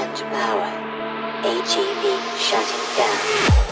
Insufficient power. AGV shutting down.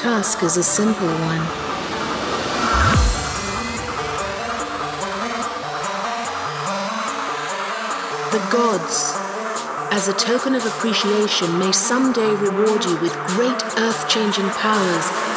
Task is a simple one. The gods, as a token of appreciation, may someday reward you with great earth changing powers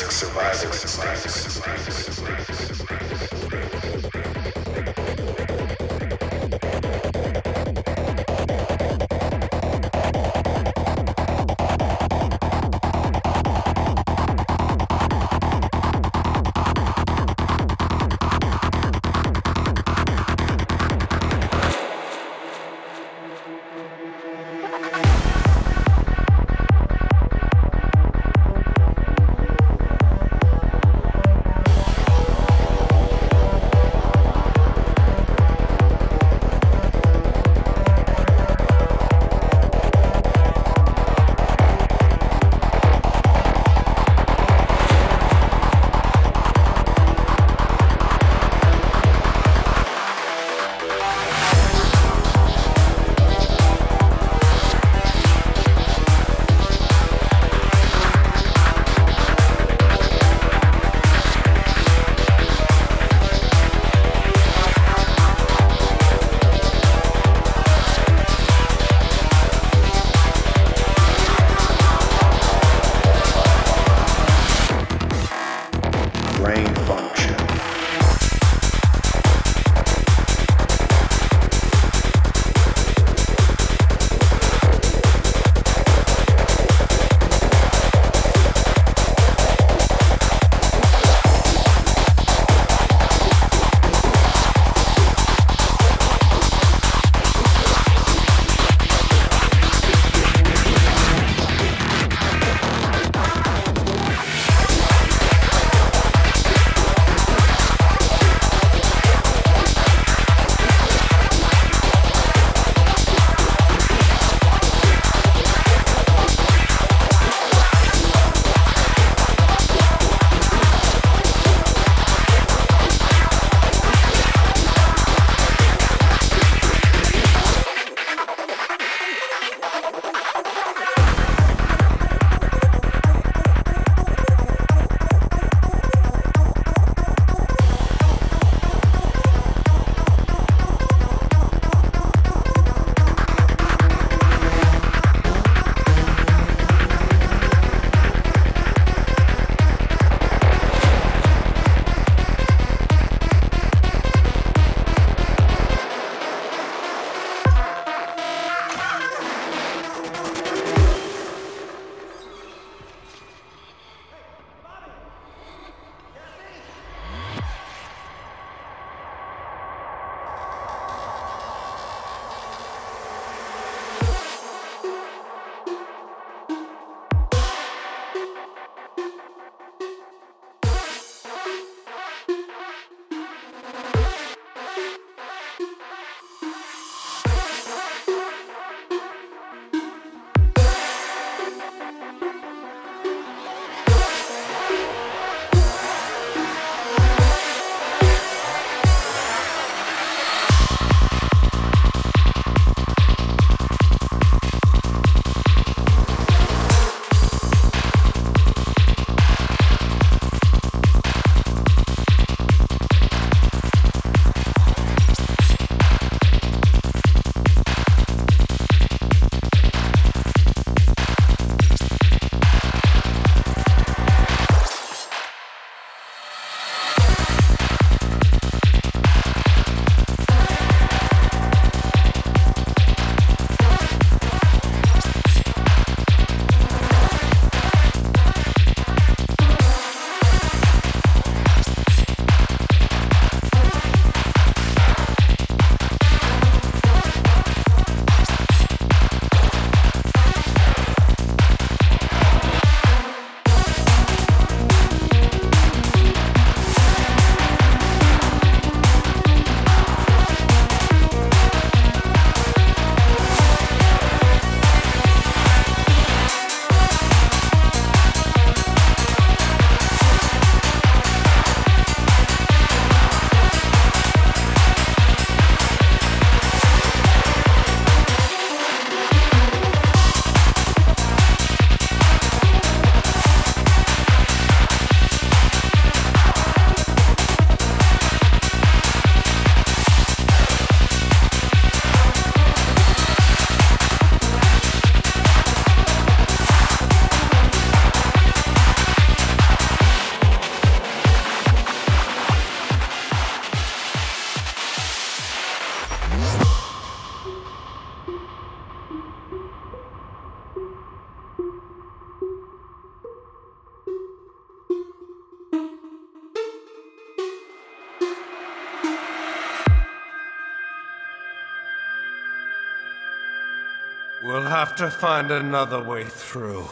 basic survival instincts. To find another way through.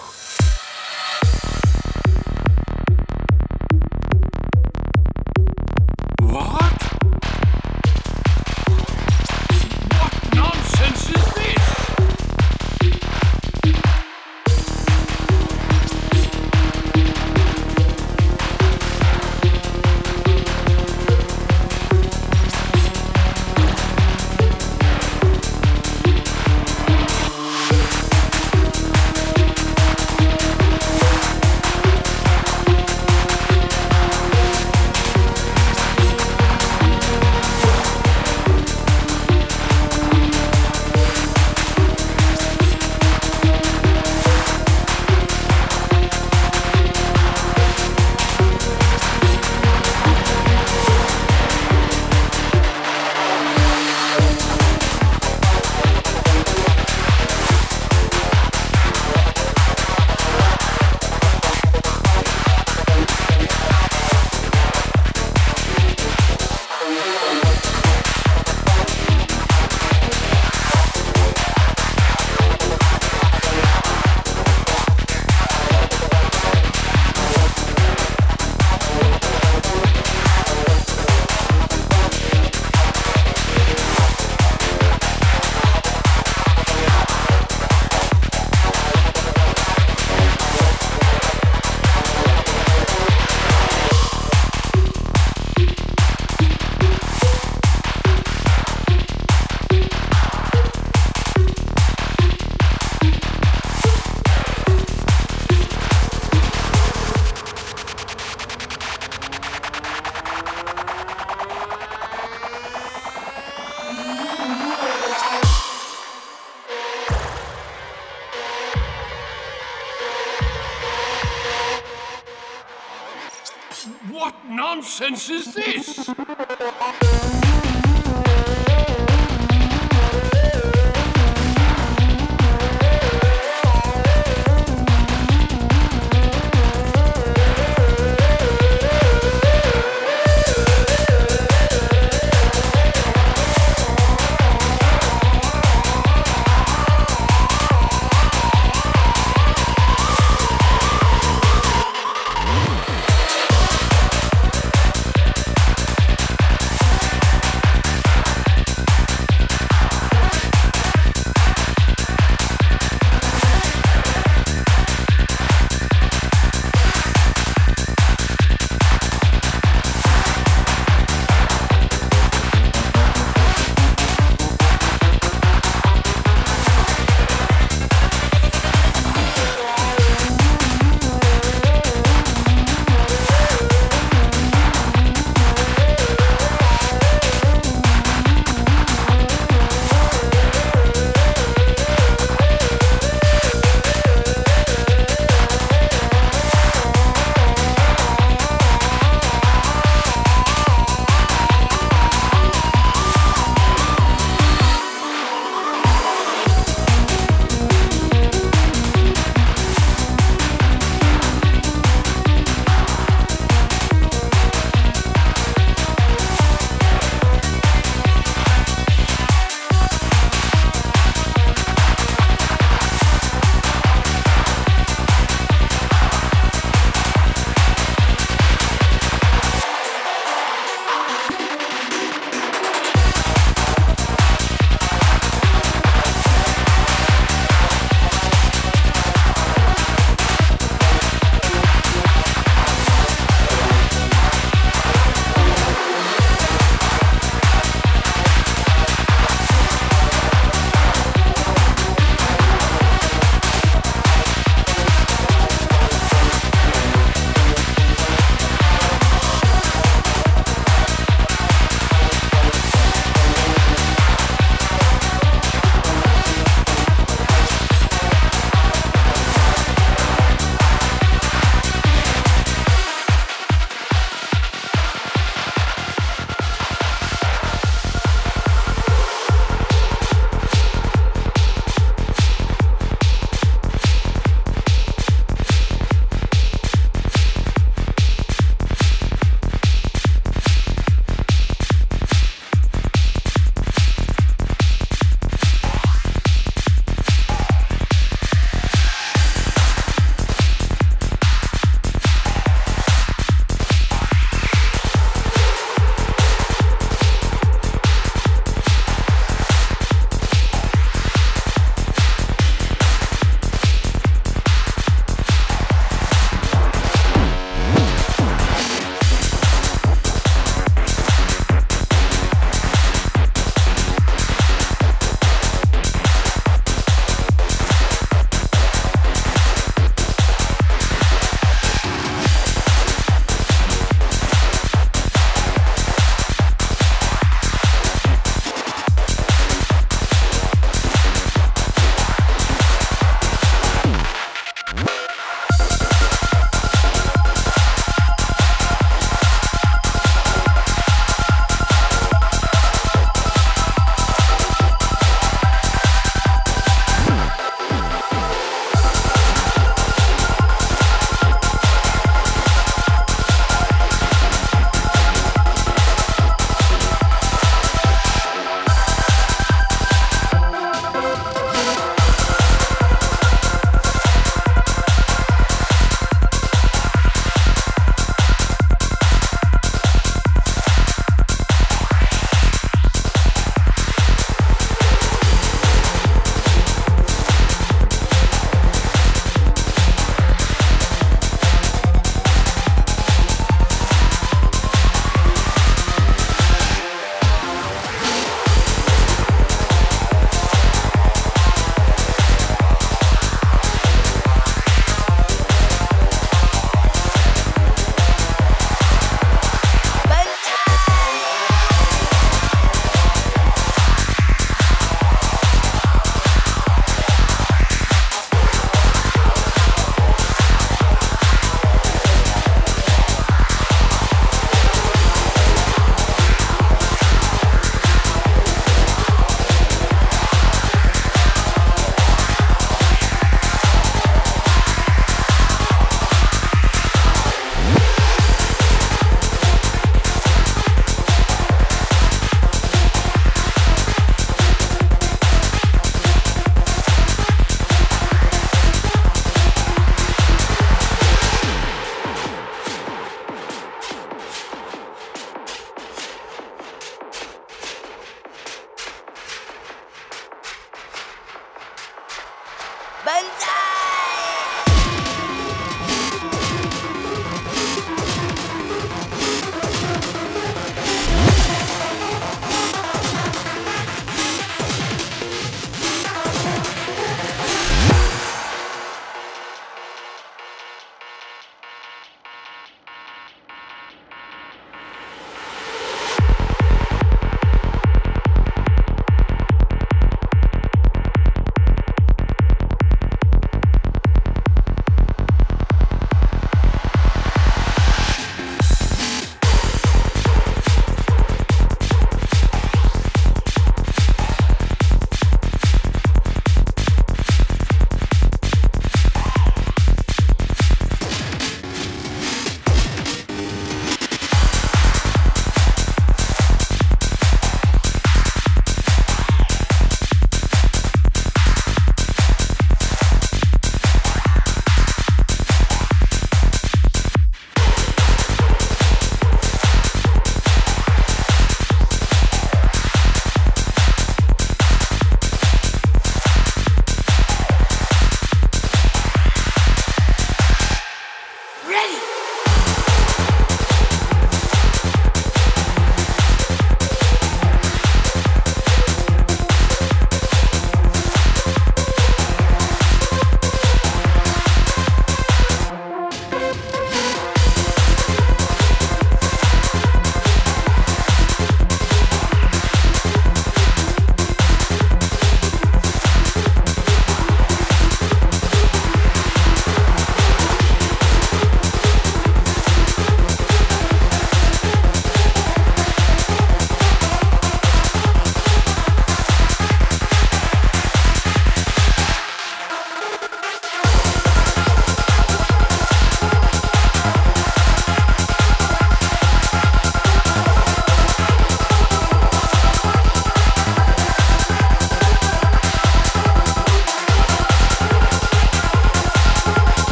Nonsense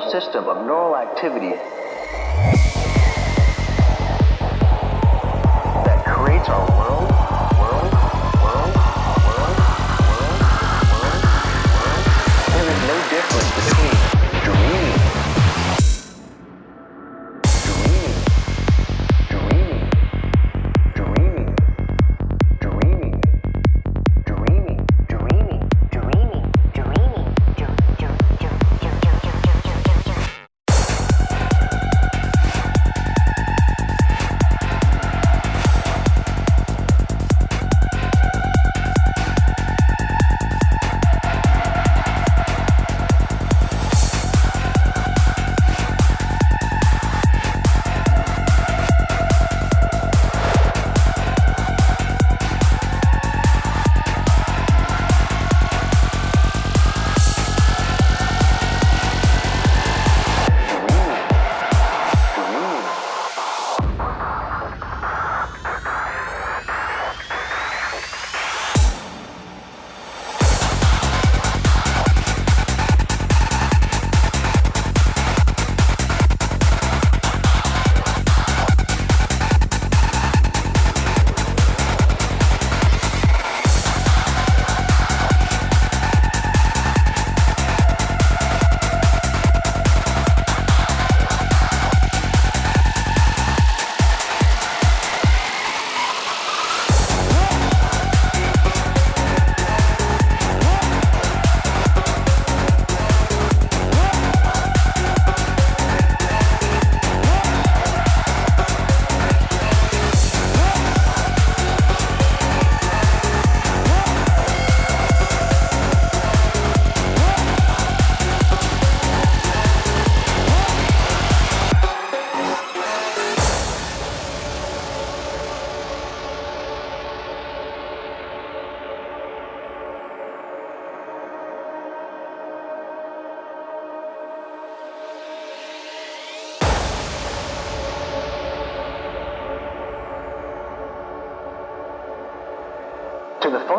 functional system of neural activity that creates our world,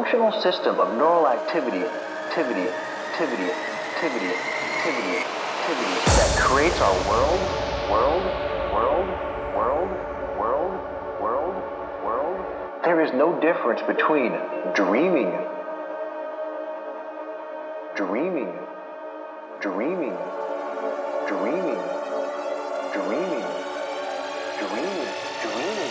functional system of neural activity, activity, activity, activity, activity, activity that creates our world, world, world, world, world, world, world. There is no difference between dreaming, dreaming, dreaming, dreaming, dreaming, dreaming, dreaming.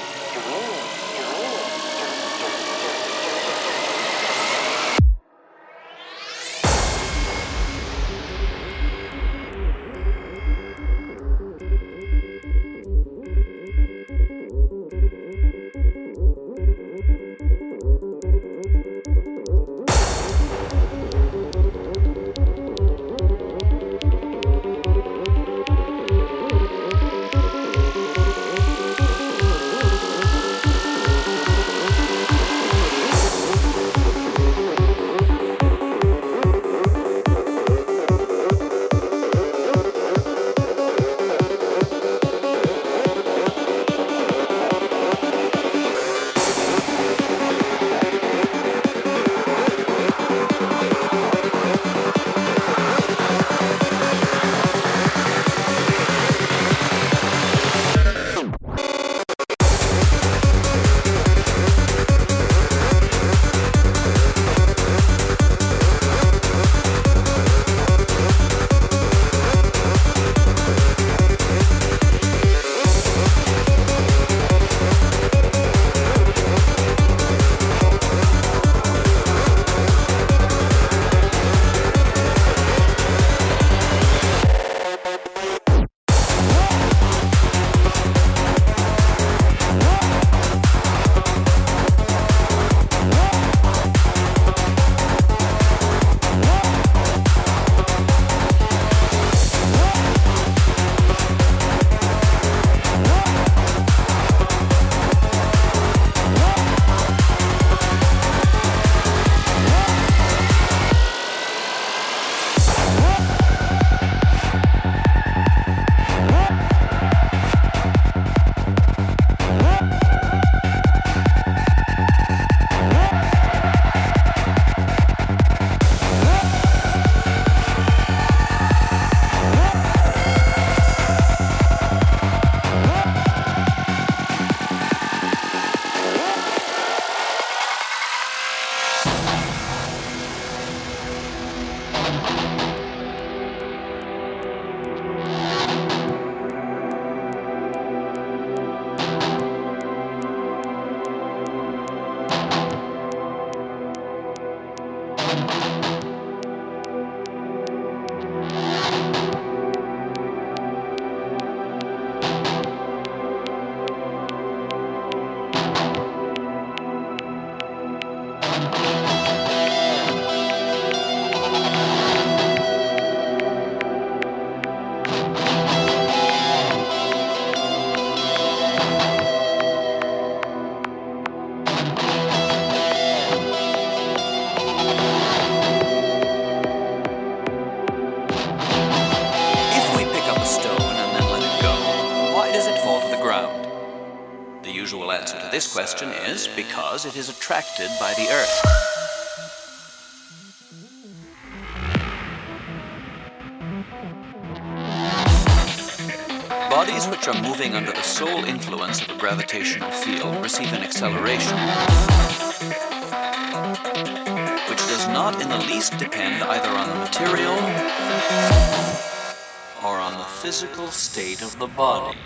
To this question is because it is attracted by the Earth. Bodies which are moving under the sole influence of a gravitational field receive an acceleration, which does not in the least depend either on the material or on the physical state of the body.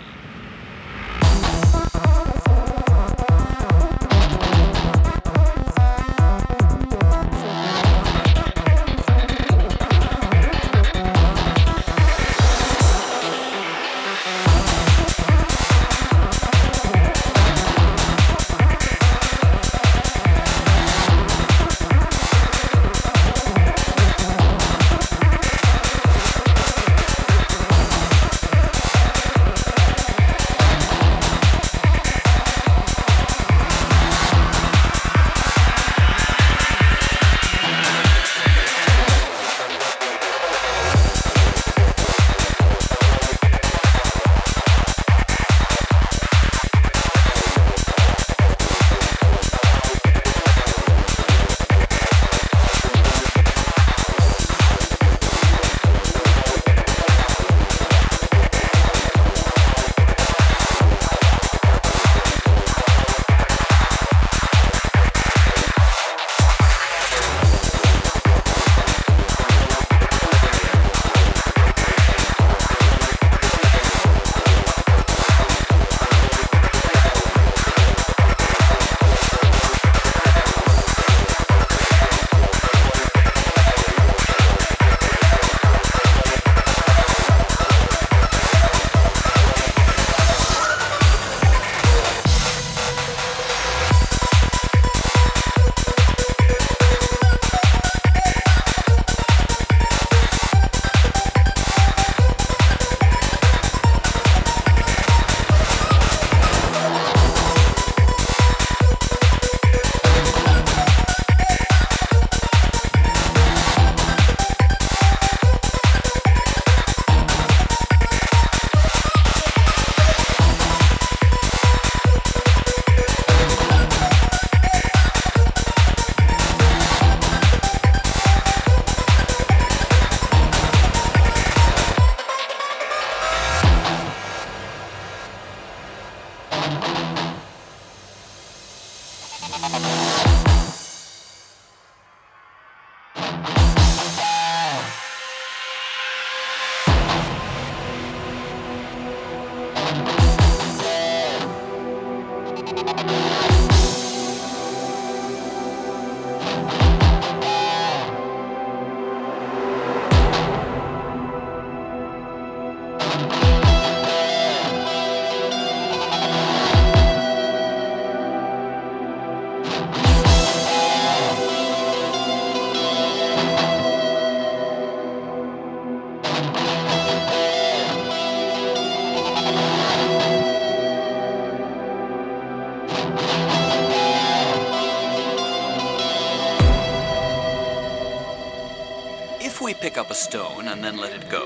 Then let it go,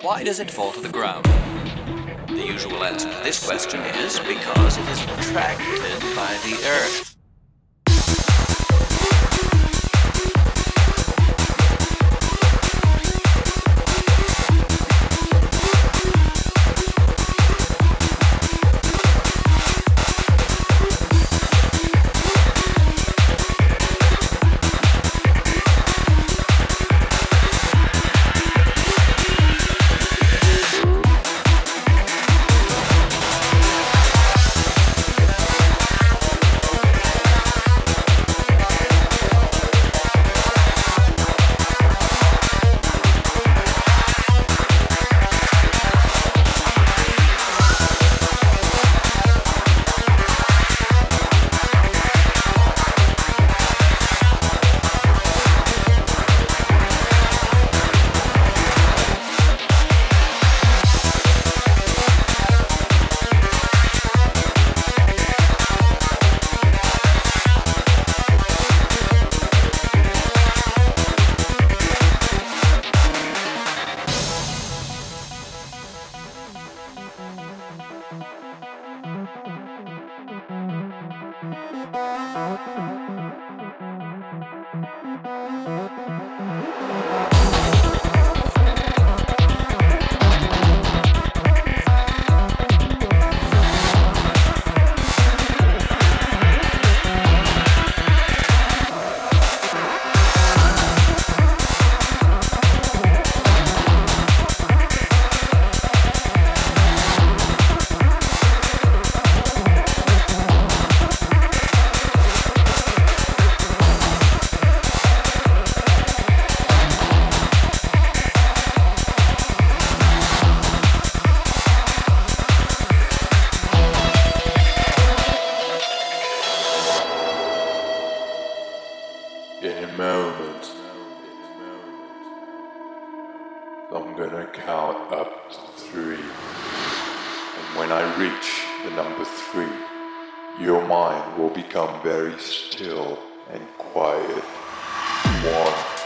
why does it fall to the ground? The usual answer to this question is because it is attracted by the earth. And quiet. One.